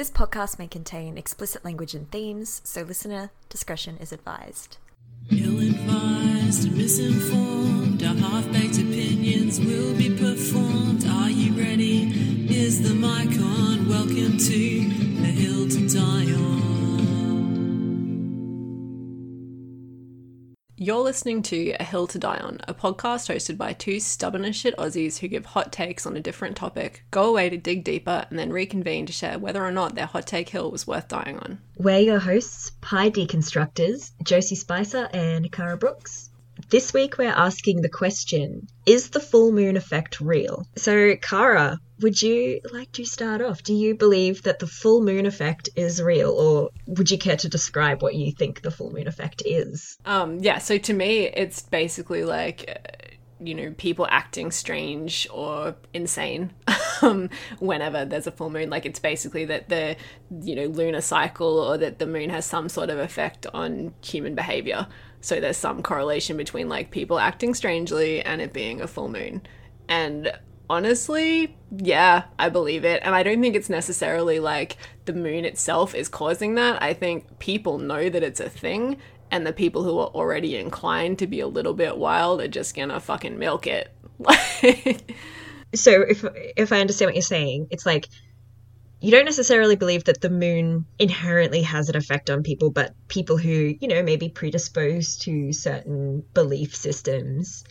This podcast may contain explicit language and themes, so listener discretion is advised. Ill advised and misinformed, our half baked opinions will be performed. Are you ready? Is the mic on? Welcome to the hill to die You're listening to A Hill to Die On, a podcast hosted by two stubborn as shit Aussies who give hot takes on a different topic, go away to dig deeper, and then reconvene to share whether or not their hot take hill was worth dying on. We're your hosts, Pie Deconstructors, Josie Spicer and Caragh Brooks. This week we're asking the question Is the full moon effect real? So, Caragh, would you like to start off? Do you believe that the full moon effect is real, or would you care to describe what you think the full moon effect is? Um, yeah, so to me, it's basically like, uh, you know, people acting strange or insane um, whenever there's a full moon. Like, it's basically that the, you know, lunar cycle or that the moon has some sort of effect on human behavior. So there's some correlation between like people acting strangely and it being a full moon. And honestly, yeah, I believe it. And I don't think it's necessarily like the moon itself is causing that. I think people know that it's a thing, and the people who are already inclined to be a little bit wild are just gonna fucking milk it. So, if if I understand what you're saying, it's like you don't necessarily believe that the moon inherently has an effect on people, but people who, you know, may be predisposed to certain belief systems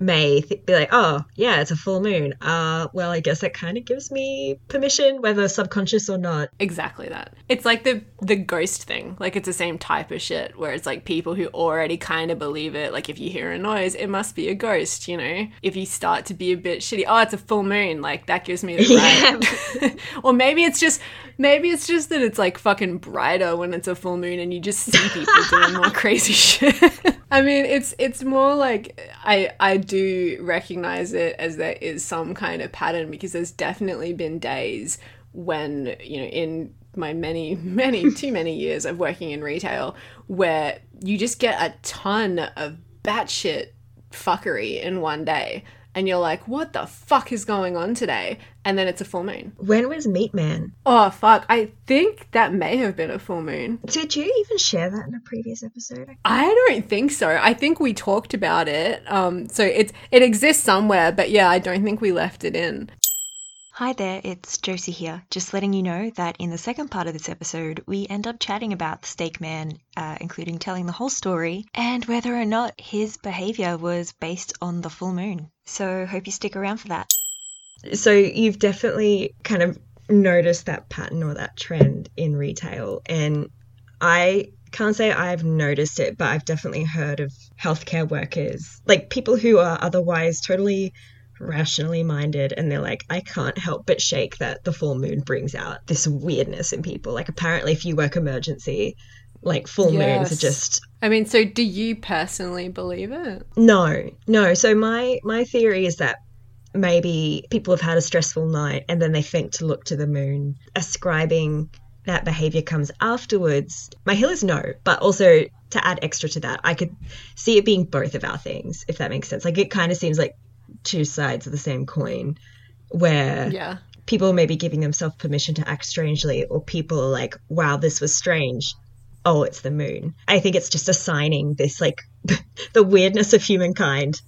may th- be like, oh, yeah, it's a full moon. Uh, well, I guess that kind of gives me permission, whether subconscious or not. exactly that. It's like the the ghost thing. Like it's the same type of shit where it's like people who already kind of believe it. Like if you hear a noise, it must be a ghost, you know? If you start to be a bit shitty, oh, it's a full moon, like that gives me the right. or maybe it's just maybe it's just that it's like fucking brighter when it's a full moon and you just see people doing more crazy shit. I mean, it's it's more like I I do recognize it as there is some kind of pattern because there's definitely been days when you know in my many many too many years of working in retail where you just get a ton of batshit fuckery in one day and you're like what the fuck is going on today and then it's a full moon When was Meat Man? oh fuck i think that may have been a full moon Did you even share that in a previous episode? I don't think so. I think we talked about it. Um, so it's it exists somewhere, but yeah, I don't think we left it in. Hi there, it's Josie here. Just letting you know that in the second part of this episode, we end up chatting about the Steak Man, uh, including telling the whole story and whether or not his behavior was based on the full moon. So, hope you stick around for that. So you've definitely kind of noticed that pattern or that trend in retail. And I can't say I've noticed it, but I've definitely heard of healthcare workers, like people who are otherwise totally rationally minded and they're like i can't help but shake that the full moon brings out this weirdness in people like apparently if you work emergency like full moons Yes. are just I mean, so do you personally believe it? no, no. So my my theory is that maybe people have had a stressful night and then they think to look to the moon. Ascribing that behavior comes afterwards. My hill is no, but also to add extra to that, I could see it being both of our things, if that makes sense. Like it kind of seems like two sides of the same coin, where Yeah. people may be giving themselves permission to act strangely, or people are like, wow, this was strange. Oh, it's the moon. I think it's just assigning this, like, the weirdness of humankind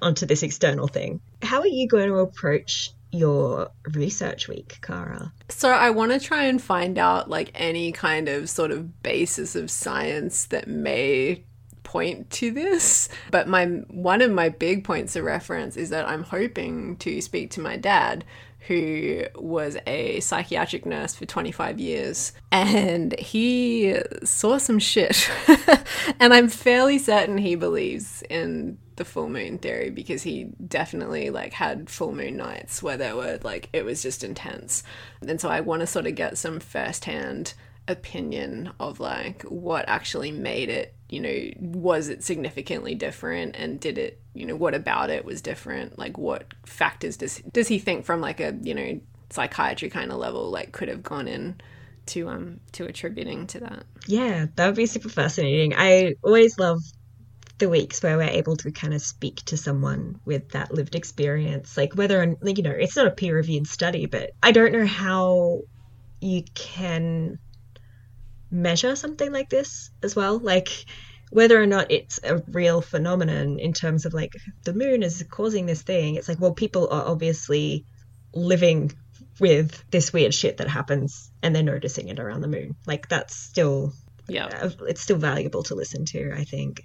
onto this external thing. How are you going to approach your research week, Caragh? So I want to try and find out like any kind of sort of basis of science that may point to this. But my one of my big points of reference is that I'm hoping to speak to my dad who was a psychiatric nurse for 25 years and he saw some shit. and I'm fairly certain he believes in the full moon theory because he definitely like had full moon nights where there were like it was just intense. And so I want to sort of get some firsthand opinion of like what actually made it you know was it significantly different and did it you know what about it was different like what factors does does he think from like a you know psychiatry kind of level like could have gone in to um to attributing to that Yeah, that would be super fascinating. I always love the weeks where we're able to kind of speak to someone with that lived experience, like whether, like, you know, it's not a peer reviewed study, but I don't know how you can measure something like this as well. Like whether or not it's a real phenomenon in terms of like the moon is causing this thing. It's like, well, people are obviously living with this weird shit that happens and they're noticing it around the moon. Like that's still Yeah. uh, it's still valuable to listen to, I think.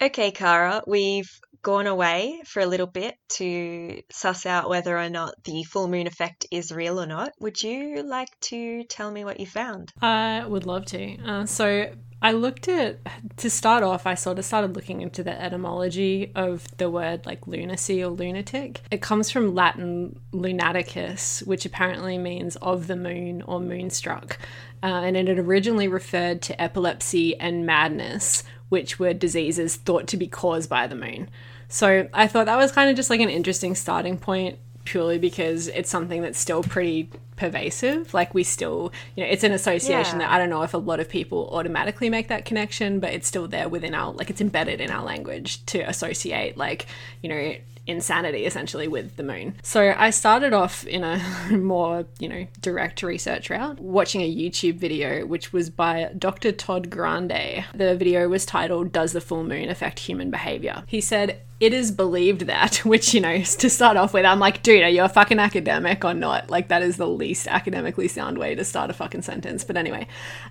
Okay, Caragh, we've gone away for a little bit to suss out whether or not the full moon effect is real or not. Would you like to tell me what you found? I would love to. Uh, so I looked at, to start off, I sort of started looking into the etymology of the word like lunacy or lunatic. It comes from Latin lunaticus, which apparently means of the moon or moonstruck. Uh, and it had originally referred to epilepsy and madness, which were diseases thought to be caused by the moon. So I thought that was kind of just like an interesting starting point purely because it's something that's still pretty pervasive. Like we still, you know, it's an association Yeah. that I don't know if a lot of people automatically make that connection, but it's still there within our, like it's embedded in our language to associate, like, you know, insanity essentially with the moon. So I started off in a more, you know, direct research route, watching a YouTube video which was by Dr. Todd Grande. The video was titled Does the Full Moon Affect Human Behavior? He said, it is believed that, which, you know, to start off with, I'm like, dude, are you a fucking academic or not? Like, that is the least academically sound way to start a fucking sentence. But anyway,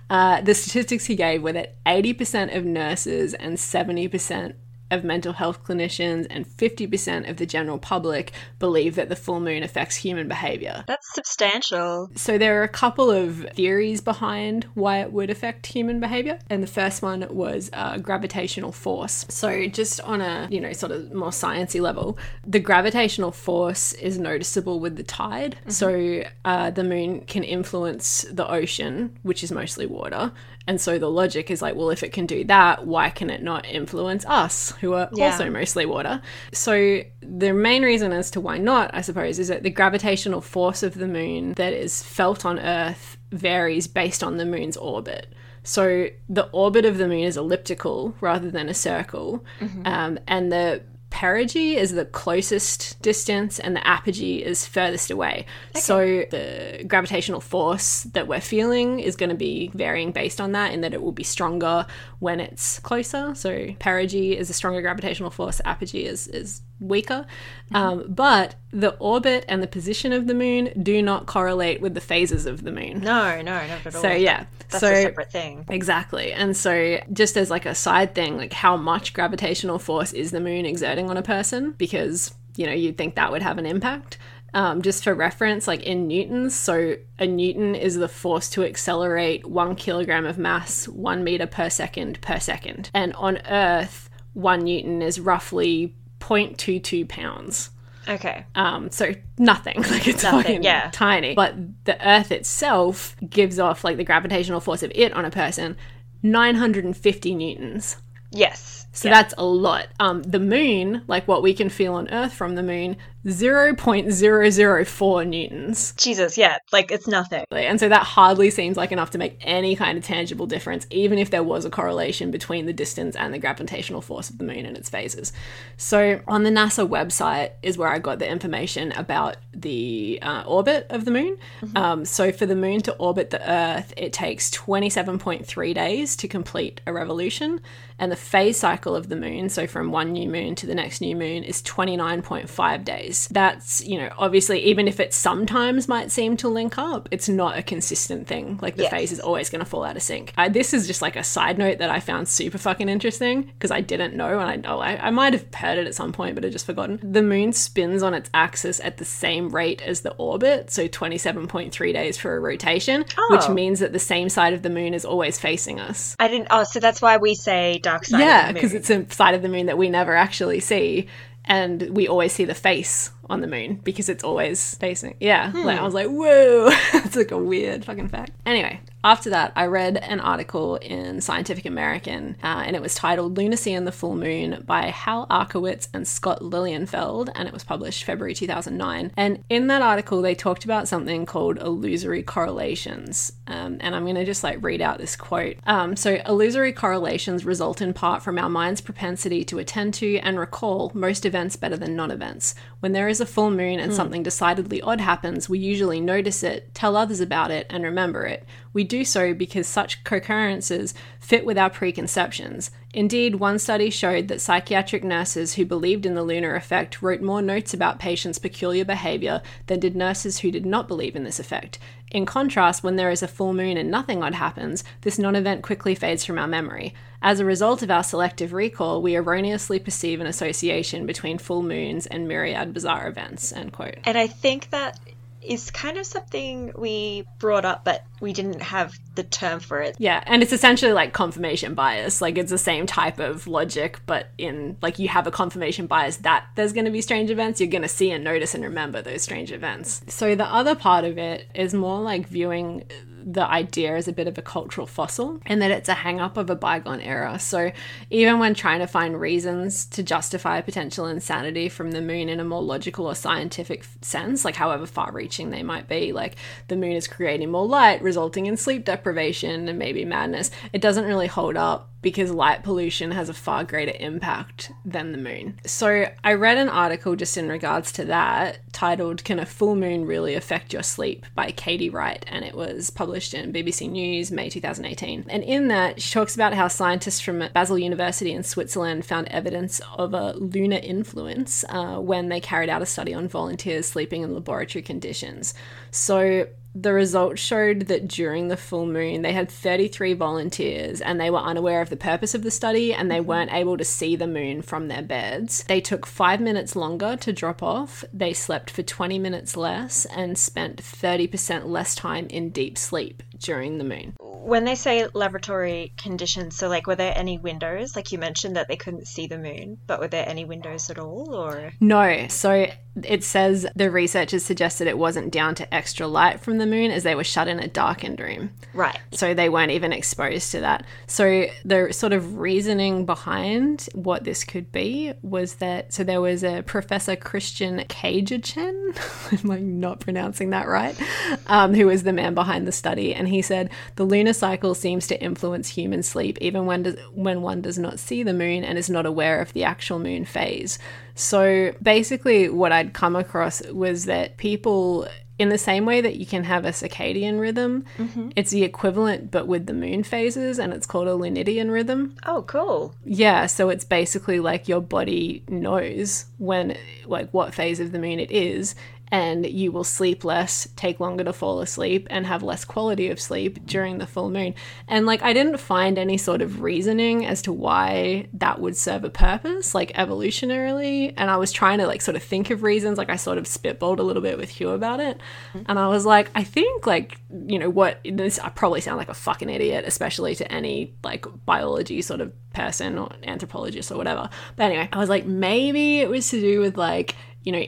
uh, the statistics he gave were that 80% of nurses and 70% of mental health clinicians and 50% of the general public believe that the full moon affects human behavior. That's substantial. So there are a couple of theories behind why it would affect human behavior, and the first one was uh, gravitational force. So just on a you know sort of more sciencey level, the gravitational force is noticeable with the tide. So uh, the moon can influence the ocean, which is mostly water. And so the logic is like, well, if it can do that, why can it not influence us, who are Yeah. also mostly water? So the main reason as to why not, I suppose, is that the gravitational force of the moon that is felt on Earth varies based on the moon's orbit. So the orbit of the moon is elliptical rather than a circle, um, and the perigee is the closest distance and the apogee is furthest away. So the gravitational force that we're feeling is going to be varying based on that in that it will be stronger when it's closer. So perigee is a stronger gravitational force, apogee is is weaker. Um, but the orbit and the position of the moon do not correlate with the phases of the moon. No, no, not at all. So yeah, That's so a separate thing. Exactly. And so, just as like a side thing, like how much gravitational force is the moon exerting on a person? Because, you know, you'd think that would have an impact. Um, just for reference, like in newtons, so a newton is the force to accelerate one kilogram of mass one meter per second per second. And on Earth, one newton is roughly 0.22 pounds. Okay. Um, so nothing, like it's Nothing, fucking yeah. tiny. But the Earth itself gives off like the gravitational force of it on a person, 950 newtons. Yes. So that's a lot. Um, the moon, like what we can feel on Earth from the moon, 0.004 newtons. Jesus, yeah, like it's nothing. And so that hardly seems like enough to make any kind of tangible difference, even if there was a correlation between the distance and the gravitational force of the moon and its phases. So on the NASA website is where I got the information about the uh, orbit of the moon. Um, so for the moon to orbit the Earth, it takes 27.3 days to complete a revolution. And the phase cycle of the moon, so from one new moon to the next new moon, is 29.5 days. That's, you know, obviously, even if it sometimes might seem to link up, it's not a consistent thing. Like the Yes. phase is always going to fall out of sync. Uh, this is just like a side note that I found super fucking interesting because I didn't know, and I know I, I might have heard it at some point, but I'd just forgotten. The moon spins on its axis at the same rate as the orbit, so 27.3 days for a rotation, which Oh. means that the same side of the moon is always facing us. I didn't. Oh, so that's why we say dark side. Yeah, because it's a side of the moon that we never actually see. And we always see the face on the moon because it's always facing. Yeah. Like, hmm. I was like, whoa, that's like a weird fucking fact. Anyway, after that, I read an article in Scientific American, uh, and it was titled Lunacy and the Full Moon by Hal Arkowitz and Scott Lilienfeld, and it was published February 2009. And in that article, they talked about something called illusory correlations. Um, and I'm going to just like read out this quote. Um, so, illusory correlations result in part from our mind's propensity to attend to and recall most events better than non events. When there is a full moon and something decidedly odd happens, we usually notice it, tell others about it, and remember it. We do so because such concurrences fit with our preconceptions. Indeed, one study showed that psychiatric nurses who believed in the lunar effect wrote more notes about patients' peculiar behavior than did nurses who did not believe in this effect. In contrast, when there is a full moon and nothing odd happens, this non event quickly fades from our memory. As a result of our selective recall, we erroneously perceive an association between full moons and myriad bizarre events. End quote. And I think that is kind of something we brought up, but we didn't have the term for it. Yeah, and it's essentially like confirmation bias. Like it's the same type of logic, but in like you have a confirmation bias that there's going to be strange events, you're going to see and notice and remember those strange events. So the other part of it is more like viewing the idea is a bit of a cultural fossil and that it's a hang up of a bygone era. So even when trying to find reasons to justify potential insanity from the moon in a more logical or scientific sense, like however far reaching they might be, like the moon is creating more light, resulting in sleep deprivation and maybe madness, it doesn't really hold up because light pollution has a far greater impact than the moon. So I read an article just in regards to that titled Can a Full Moon Really Affect Your Sleep by Katie Wright and it was published in BBC News May 2018. And in that she talks about how scientists from Basel University in Switzerland found evidence of a lunar influence uh, when they carried out a study on volunteers sleeping in laboratory conditions. So the results showed that during the full moon, they had 33 volunteers and they were unaware of the purpose of the study and they mm-hmm. weren't able to see the moon from their beds. They took five minutes longer to drop off, they slept for 20 minutes less, and spent 30% less time in deep sleep during the moon. When they say laboratory conditions, so like were there any windows? Like you mentioned that they couldn't see the moon, but were there any windows at all or No. So it says the researchers suggested it wasn't down to extra light from the moon as they were shut in a darkened room. Right. So they weren't even exposed to that. So the sort of reasoning behind what this could be was that so there was a Professor Christian Cajochen, I'm like not pronouncing that right, um, who was the man behind the study, and he said the lunar cycle seems to influence human sleep even when does, when one does not see the moon and is not aware of the actual moon phase. So basically, what I'd come across was that people, in the same way that you can have a circadian rhythm, mm-hmm. it's the equivalent but with the moon phases, and it's called a Lunidian rhythm. Oh, cool. Yeah, so it's basically like your body knows when, like, what phase of the moon it is, and you will sleep less, take longer to fall asleep, and have less quality of sleep during the full moon. And, like, I didn't find any sort of reasoning as to why that would serve a purpose, like, evolutionarily. And I was trying to, like, sort of think of reasons. Like, I sort of spitballed a little bit with Hugh about it. Mm-hmm. And I was like, I think, like, you know, what this, I probably sound like a fucking idiot, especially to any, like, biology sort of person or anthropologist or whatever. But anyway, I was like, maybe it was to do with, like, you know,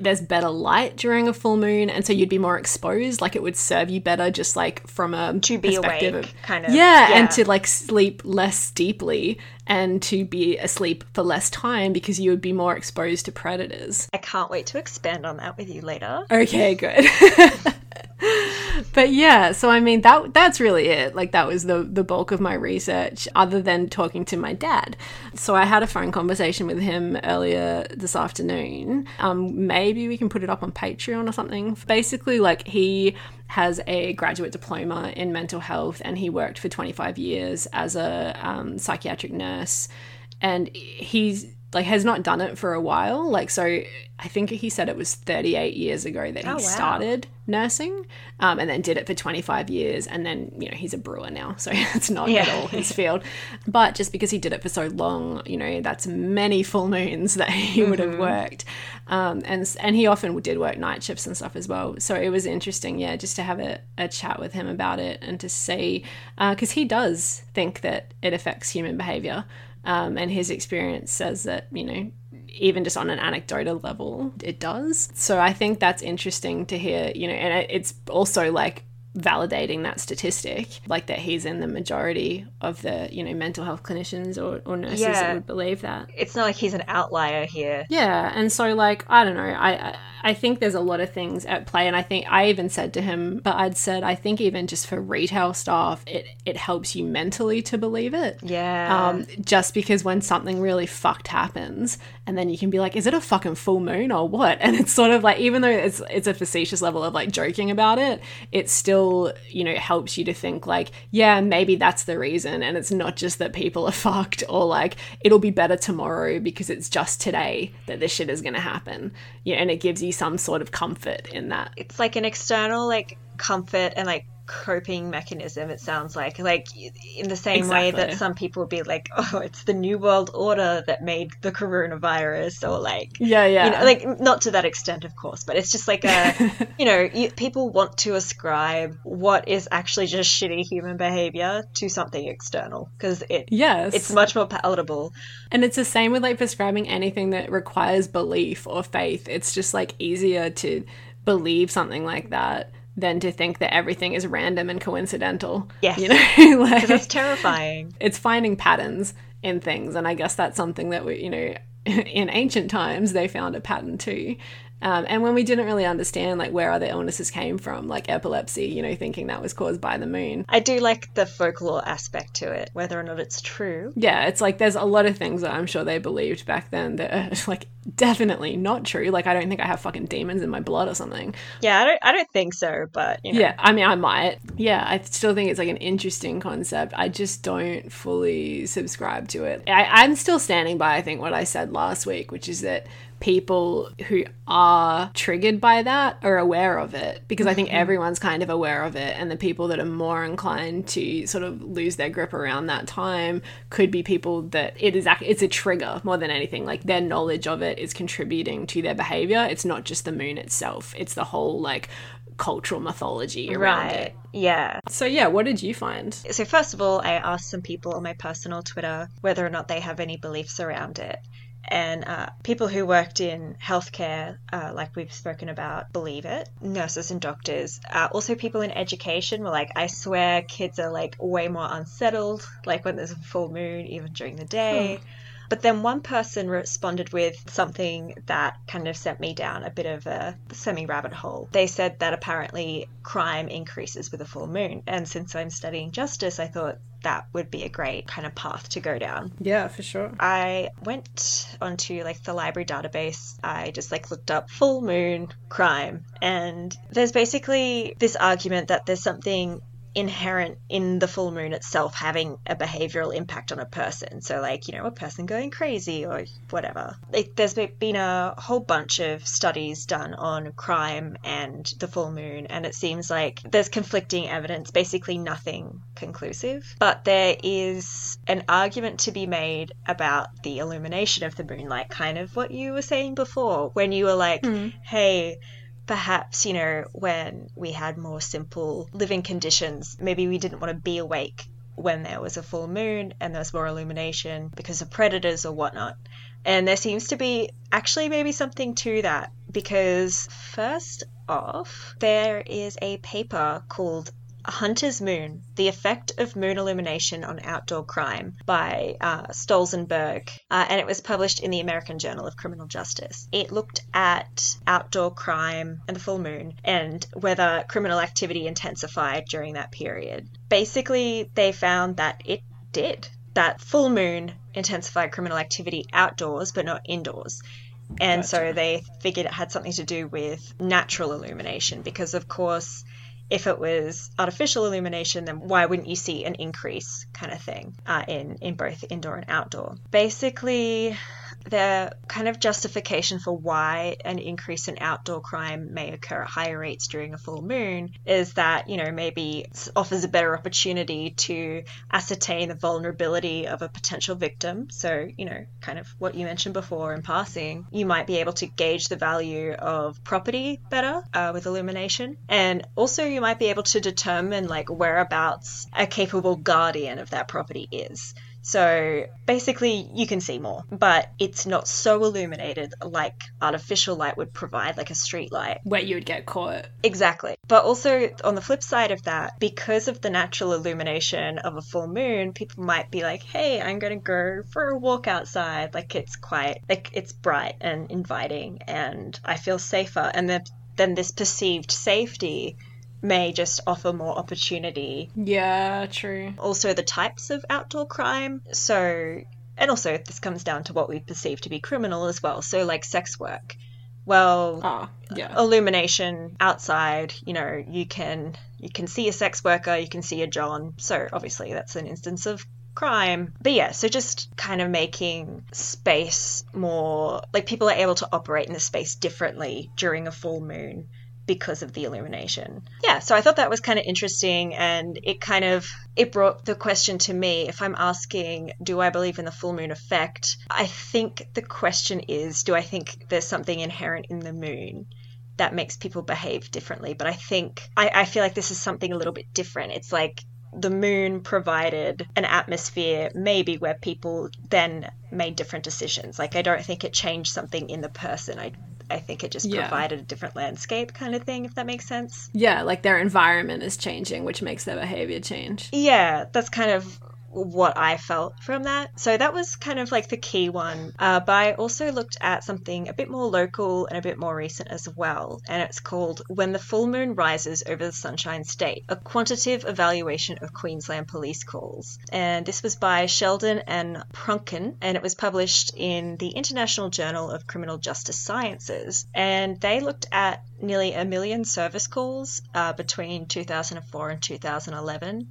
there's better light during a full moon, and so you'd be more exposed. Like it would serve you better, just like from a To be perspective awake, of- kind of. yeah, Yeah. and to like sleep less deeply and to be asleep for less time because you would be more exposed to predators. I can't wait to expand on that with you later. Okay, good. but yeah, so I mean that that's really it. Like that was the the bulk of my research other than talking to my dad. So I had a phone conversation with him earlier this afternoon. Um maybe we can put it up on Patreon or something. Basically like he has a graduate diploma in mental health and he worked for 25 years as a um, psychiatric nurse and he's like has not done it for a while. Like so i think he said it was 38 years ago that he Oh, wow. started nursing um, and then did it for 25 years and then you know he's a brewer now so it's not at all his field. But just because he did it for so long you know that's many full moons that he would have worked. Um, and and he often did work night shifts and stuff as well. So it was interesting yeah just to have a, a chat with him about it and to see because he does think that it affects human behavior um, and his experience says that you know even just on an anecdotal level it does. So i think that's interesting to hear you know and it's also like validating that statistic, like that he's in the majority of the, you know, mental health clinicians or, or nurses Yeah. that would believe that. It's not like he's an outlier here. Yeah, and so like I don't know, I I- think there's a lot of things at play, and I think I even said to him, but I'd said I think even just for retail staff, it it helps you mentally to believe it. Yeah. Um, just because when something really fucked happens, and then you can be like, is it a fucking full moon or what? And it's sort of like, even though it's it's a facetious level of like joking about it, it's still you know helps you to think like, yeah, maybe that's the reason, and it's not just that people are fucked or like it'll be better tomorrow because it's just today that this shit is gonna happen. Yeah, and it gives you some sort of comfort in that. it's like an external like comfort and like coping mechanism it sounds like like in the same way that some people would be like oh it's the new world order that made the coronavirus or like Yeah, yeah. you know, like not to that extent, of course, but it's just like a, you know, you, people want to ascribe what is actually just shitty human behavior to something external because it yes. it's much more palatable. And it's the same with like prescribing anything that requires belief or faith. It's just like easier to believe something like that than to think that everything is random and coincidental. Yes. You know, like That's terrifying. it's finding patterns in things. And I guess that's something that we, you know, in ancient times they found a pattern too. Um, and when we didn't really understand like where other illnesses came from, like epilepsy, you know, thinking that was caused by the moon. I do like the folklore aspect to it, whether or not it's true. Yeah, it's like there's a lot of things that I'm sure they believed back then that are like definitely not true. Like I don't think I have fucking demons in my blood or something. Yeah, I don't, I don't think so, but you know, Yeah, I mean I might. Yeah, I still think it's like an interesting concept. I just don't fully subscribe to it. I, I'm still standing by I think what I said last week, which is that people who are triggered by that are aware of it because I think mm-hmm. everyone's kind of aware of it and the people that are more inclined to sort of lose their grip around that time could be people that it is it's a trigger more than anything like their knowledge of it is contributing to their behavior it's not just the moon itself it's the whole like cultural mythology around right. it Yeah. so yeah what did you find So, first of all, I asked some people on my personal Twitter whether or not they have any beliefs around it. And uh, people who worked in healthcare, uh, like we've spoken about, believe it. Nurses and doctors. Uh, also, people in education were like, I swear kids are like way more unsettled, like when there's a full moon, even during the day. But then one person responded with something that kind of sent me down a bit of a semi rabbit hole. They said that apparently crime increases with a full moon. And since I'm studying justice, I thought that would be a great kind of path to go down. yeah for sure I went onto like the library database. I just like looked up full moon crime, and there's basically this argument that there's something inherent in the full moon itself having a behavioral impact on a person. So, like, you know, a person going crazy or whatever. Like, there's been a whole bunch of studies done on crime and the full moon, and it seems like there's conflicting evidence, basically nothing conclusive. But there is an argument to be made about the illumination of the moon, like kind of what you were saying before, when you were like, mm. hey, perhaps, you know, when we had more simple living conditions, maybe we didn't want to be awake when there was a full moon and there was more illumination because of predators or whatnot. And there seems to be actually maybe something to that because, first off, there is a paper called Hunter's Moon The Effect of Moon Illumination on Outdoor Crime by uh, Stolzenberg, uh, and it was published in the American Journal of Criminal Justice. It looked at outdoor crime and the full moon and whether criminal activity intensified during that period. Basically, they found that it did. That full moon intensified criminal activity outdoors but not indoors. And so they figured it had something to do with natural illumination because, of course, if it was artificial illumination, then why wouldn't you see an increase kind of thing uh, in, in both indoor and outdoor? Basically, the kind of justification for why an increase in outdoor crime may occur at higher rates during a full moon is that, you know, maybe offers a better opportunity to ascertain the vulnerability of a potential victim. So, you know, kind of what you mentioned before in passing, you might be able to gauge the value of property better uh, with illumination. And also, you might be able to determine like whereabouts a capable guardian of that property is. So basically, you can see more, but it's not so illuminated like artificial light would provide, like a street light. Where you would get caught. Exactly. But also, on the flip side of that, because of the natural illumination of a full moon, people might be like, hey, I'm going to go for a walk outside. Like, it's quite, like, it's bright and inviting, and I feel safer. And then, then this perceived safety may just offer more opportunity. Yeah, true. Also, the types of outdoor crime. So, and also, this comes down to what we perceive to be criminal as well. So, like sex work. Well, Ah, yeah. illumination outside you know you can you can see a sex worker you can see a john so obviously that's an instance of crime but yeah so just kind of making space more like people are able to operate in the space differently during a full moon because of the illumination yeah so i thought that was kind of interesting and it kind of it brought the question to me if i'm asking do i believe in the full moon effect i think the question is do i think there's something inherent in the moon that makes people behave differently. But I think I, I feel like this is something a little bit different. It's like the moon provided an atmosphere maybe where people then made different decisions. Like I don't think it changed something in the person. I I think it just Yeah. provided a different landscape kind of thing, if that makes sense. Yeah, like their environment is changing, which makes their behavior change. Yeah, that's kind of what I felt from that. So that was kind of like the key one. Uh, but I also looked at something a bit more local and a bit more recent as well. And it's called When the Full Moon Rises Over the Sunshine State, a quantitative evaluation of Queensland police calls. And this was by Sheldon and Prunken, and it was published in the International Journal of Criminal Justice Sciences. And they looked at nearly a million service calls uh, between 2004 and 2011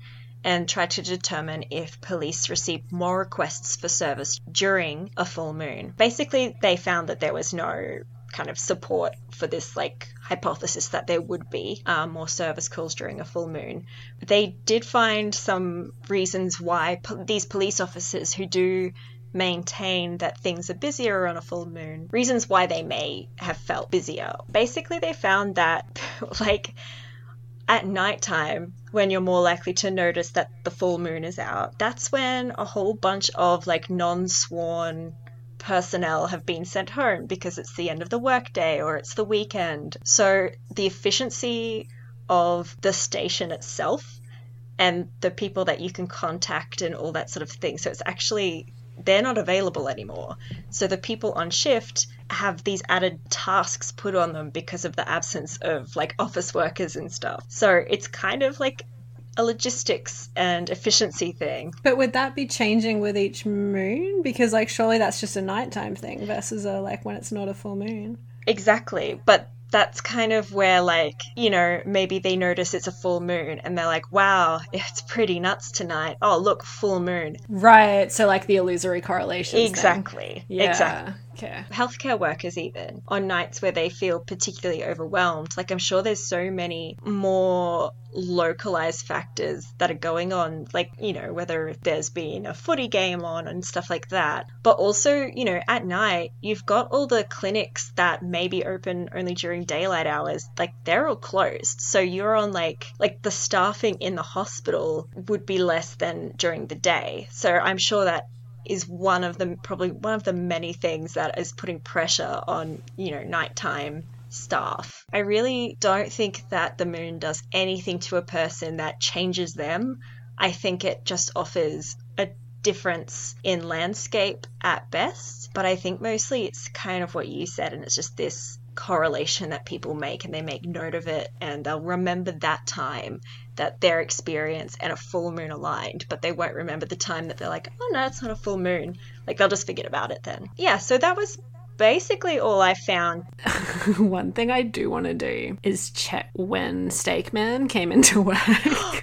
and tried to determine if police received more requests for service during a full moon. Basically, they found that there was no kind of support for this like hypothesis that there would be um, more service calls during a full moon. They did find some reasons why po- these police officers who do maintain that things are busier on a full moon, reasons why they may have felt busier. Basically, they found that like at nighttime when you're more likely to notice that the full moon is out that's when a whole bunch of like non-sworn personnel have been sent home because it's the end of the workday or it's the weekend. So the efficiency of the station itself and the people that you can contact and all that sort of thing. So it's actually they're not available anymore so the people on shift have these added tasks put on them because of the absence of like office workers and stuff. So it's kind of like a logistics and efficiency thing. But would that be changing with each moon? Because like surely that's just a nighttime thing versus a like when it's not a full moon. Exactly. But that's kind of where like, you know, maybe they notice it's a full moon and they're like, wow, it's pretty nuts tonight. Oh, look, full moon. Right. So like the illusory correlations. thing. Exactly. Yeah. Exactly. Healthcare. Workers even on nights where they feel particularly overwhelmed. Like i'm sure there's so many more localized factors that are going on like you know whether there's been a footy game on and stuff like that. But also you know at night you've got all the clinics that may be open only during daylight hours. Like they're all closed. So you're on like like the staffing in the hospital would be less than during the day. So i'm sure that is one of the probably one of the many things that is putting pressure on you know nighttime staff. I really don't think that the moon does anything to a person that changes them. I think it just offers a difference in landscape at best, but I think mostly it's kind of what you said and it's just this correlation that people make and they make note of it and they'll remember that time that their experience and a full moon aligned, but they won't remember the time that they're like, oh no, it's not a full moon. Like they'll just forget about it then. Yeah, so that was basically all I found. One thing I do want to do is check when Steak Man came into work.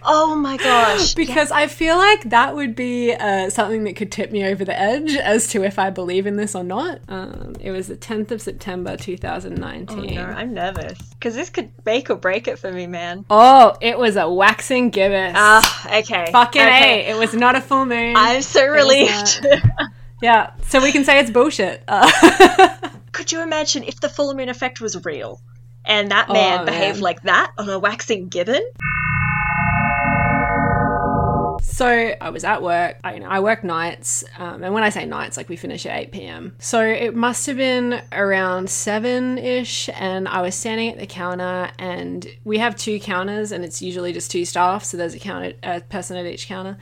Oh my gosh. because I feel like that would be uh, something that could tip me over the edge as to if I believe in this or not. Um, it was the 10th of September 2019. No, I'm nervous because this could make or break it for me, man. Oh, it was a waxing gibbous. Ah, okay. Fucking okay. A. It was not a full moon. I'm so relieved. yeah, so we can say it's bullshit. Uh, Could you imagine if the full moon effect was real and that man Oh, behaved man. like that on a waxing gibbon? So I was at work. I, you know, I work nights, um, and when I say nights, like we finish at eight p.m. So it must have been around seven ish, and I was standing at the counter, and we have two counters, and it's usually just two staff, so there's a counter, a person at each counter.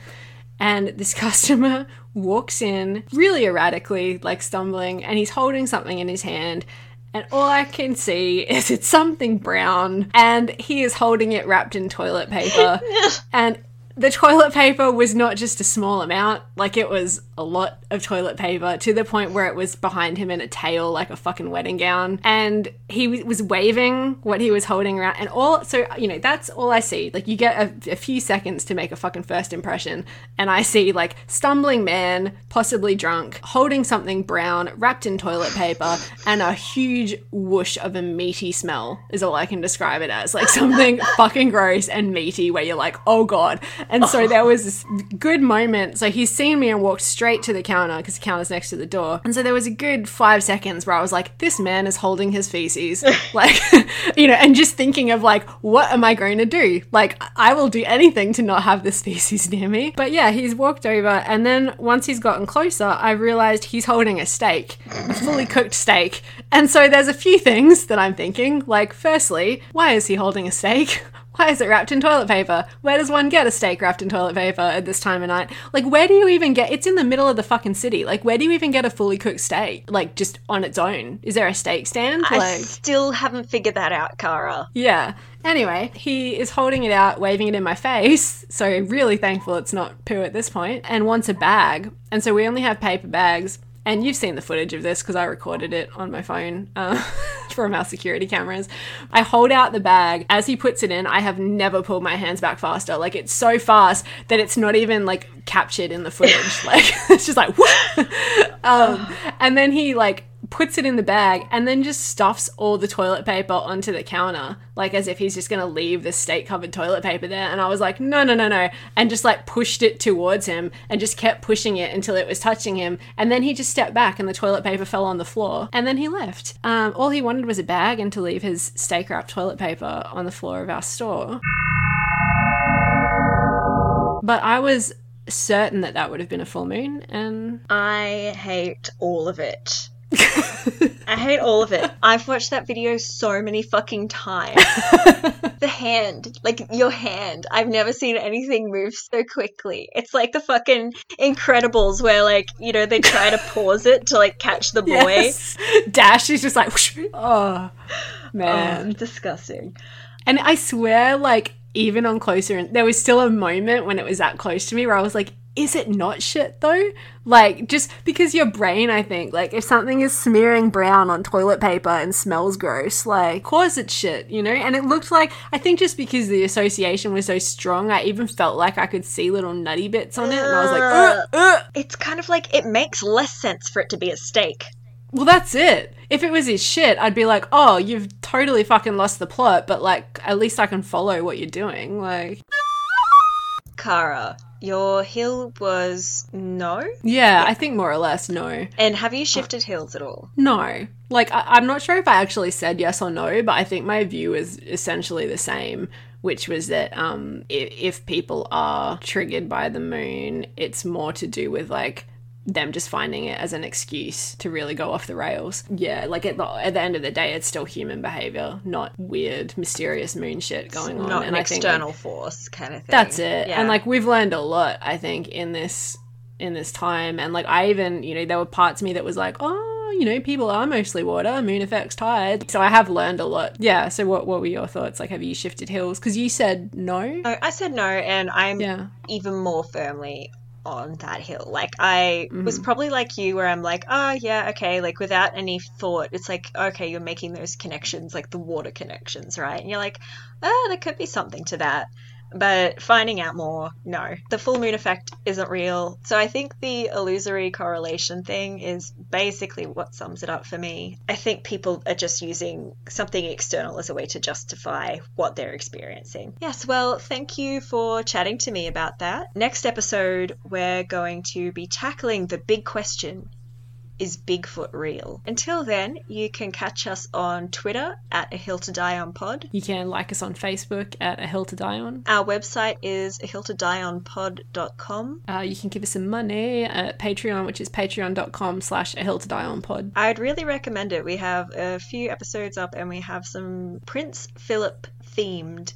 And this customer walks in really erratically, like stumbling, and he's holding something in his hand. And all I can see is it's something brown, and he is holding it wrapped in toilet paper. and the toilet paper was not just a small amount, like it was a lot of toilet paper to the point where it was behind him in a tail like a fucking wedding gown. And he w- was waving what he was holding around. And all, so, you know, that's all I see. Like, you get a, a few seconds to make a fucking first impression. And I see, like, stumbling man, possibly drunk, holding something brown, wrapped in toilet paper, and a huge whoosh of a meaty smell is all I can describe it as. Like, something fucking gross and meaty where you're like, oh god. And so there was this good moment. So he's seen me and walked straight to the counter because the counter's next to the door. And so there was a good five seconds where I was like, this man is holding his feces. like, you know, and just thinking of like, what am I going to do? Like, I will do anything to not have this feces near me. But yeah, he's walked over. And then once he's gotten closer, I realized he's holding a steak, a fully cooked steak. And so there's a few things that I'm thinking. Like, firstly, why is he holding a steak? Why is it wrapped in toilet paper? Where does one get a steak wrapped in toilet paper at this time of night? Like, where do you even get? It's in the middle of the fucking city. Like, where do you even get a fully cooked steak? Like, just on its own? Is there a steak stand? I Like, still haven't figured that out, Caragh. yeah. Anyway, he is holding it out, waving it in my face. So really thankful it's not poo at this point, and wants a bag. And so we only have paper bags. And you've seen the footage of this because I recorded it on my phone uh, from our security cameras. I hold out the bag as he puts it in. I have never pulled my hands back faster. Like it's so fast that it's not even like captured in the footage. like it's just like, um, and then he like puts it in the bag and then just stuffs all the toilet paper onto the counter, like as if he's just gonna leave the steak covered toilet paper there. And I was like, no, no, no, no. And just like pushed it towards him and just kept pushing it until it was touching him. And then he just stepped back and the toilet paper fell on the floor. And then he left. Um, all he wanted was a bag and to leave his steak wrapped toilet paper on the floor of our store. But I was certain that that would have been a full moon and I hate all of it. I hate all of it. I've watched that video so many fucking times. the hand, like your hand. I've never seen anything move so quickly. It's like the fucking Incredibles where like, you know, they try to pause it to like catch the boy. Yes. Dash is just like, whoosh. oh, oh man. Oh, disgusting. And I swear, like, even on closer, and there was still a moment when it was that close to me where I was like, is it not shit though? Like, just because your brain, I think, like, if something is smearing brown on toilet paper and smells gross, like, of course it's shit, you know? And it looked like, I think just because the association was so strong, I even felt like I could see little nutty bits on it. And I was like, ugh, ugh. It's kind of like it makes less sense for it to be a steak. Well, that's it. If it was his shit, I'd be like, oh, you've totally fucking lost the plot, but like, at least I can follow what you're doing. Like, Caragh, your hill was no? yeah, I think more or less, no. And have you shifted hills at all? No. Like, I- I'm not sure if I actually said yes or no, but I think my view is essentially the same, which was that um, if, if people are triggered by the moon, it's more to do with like them just finding it as an excuse to really go off the rails. Yeah, like at the, at the end of the day, it's still human behavior, not weird, mysterious moon shit going on. Not an I think, external force kind of thing. that's it. Yeah. And like we've learned a lot, I think, in this in this time. And like I even, you know, there were parts of me that was like, oh, you know, people are mostly water, moon affects tide. So I have learned a lot. Yeah. So what what were your thoughts? Like have you shifted hills? Because you said no. No, I said no, and I'm Yeah. even more firmly on that hill. Like I was Mm-hmm. probably like you, where I'm like, oh yeah, okay, like without any thought, it's like okay, you're making those connections, like the water connections, right? And you're like, oh, there could be something to that. But finding out more, no. The full moon effect isn't real. So I think the illusory correlation thing is basically what sums it up for me. I think people are just using something external as a way to justify what they're experiencing. Yes, well, thank you for chatting to me about that. Next episode, we're going to be tackling the big question is Bigfoot real? Until then, you can catch us on Twitter at A Hill to Die On Pod. You can like us on Facebook at A Hill to Die On. Our website is a hill to die on pod.com. Uh, you can give us some money at Patreon, which is patreon.com slash A Hill to Die On Pod. I'd really recommend it. We have a few episodes up and we have some Prince Philip themed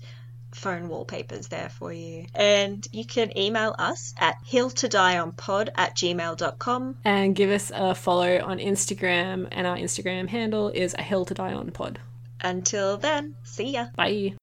phone wallpapers there for you. And you can email us at hilltodieonpod at gmail.com. And give us a follow on Instagram, and our Instagram handle is A Hill to Die On Pod. Until then, see ya. Bye.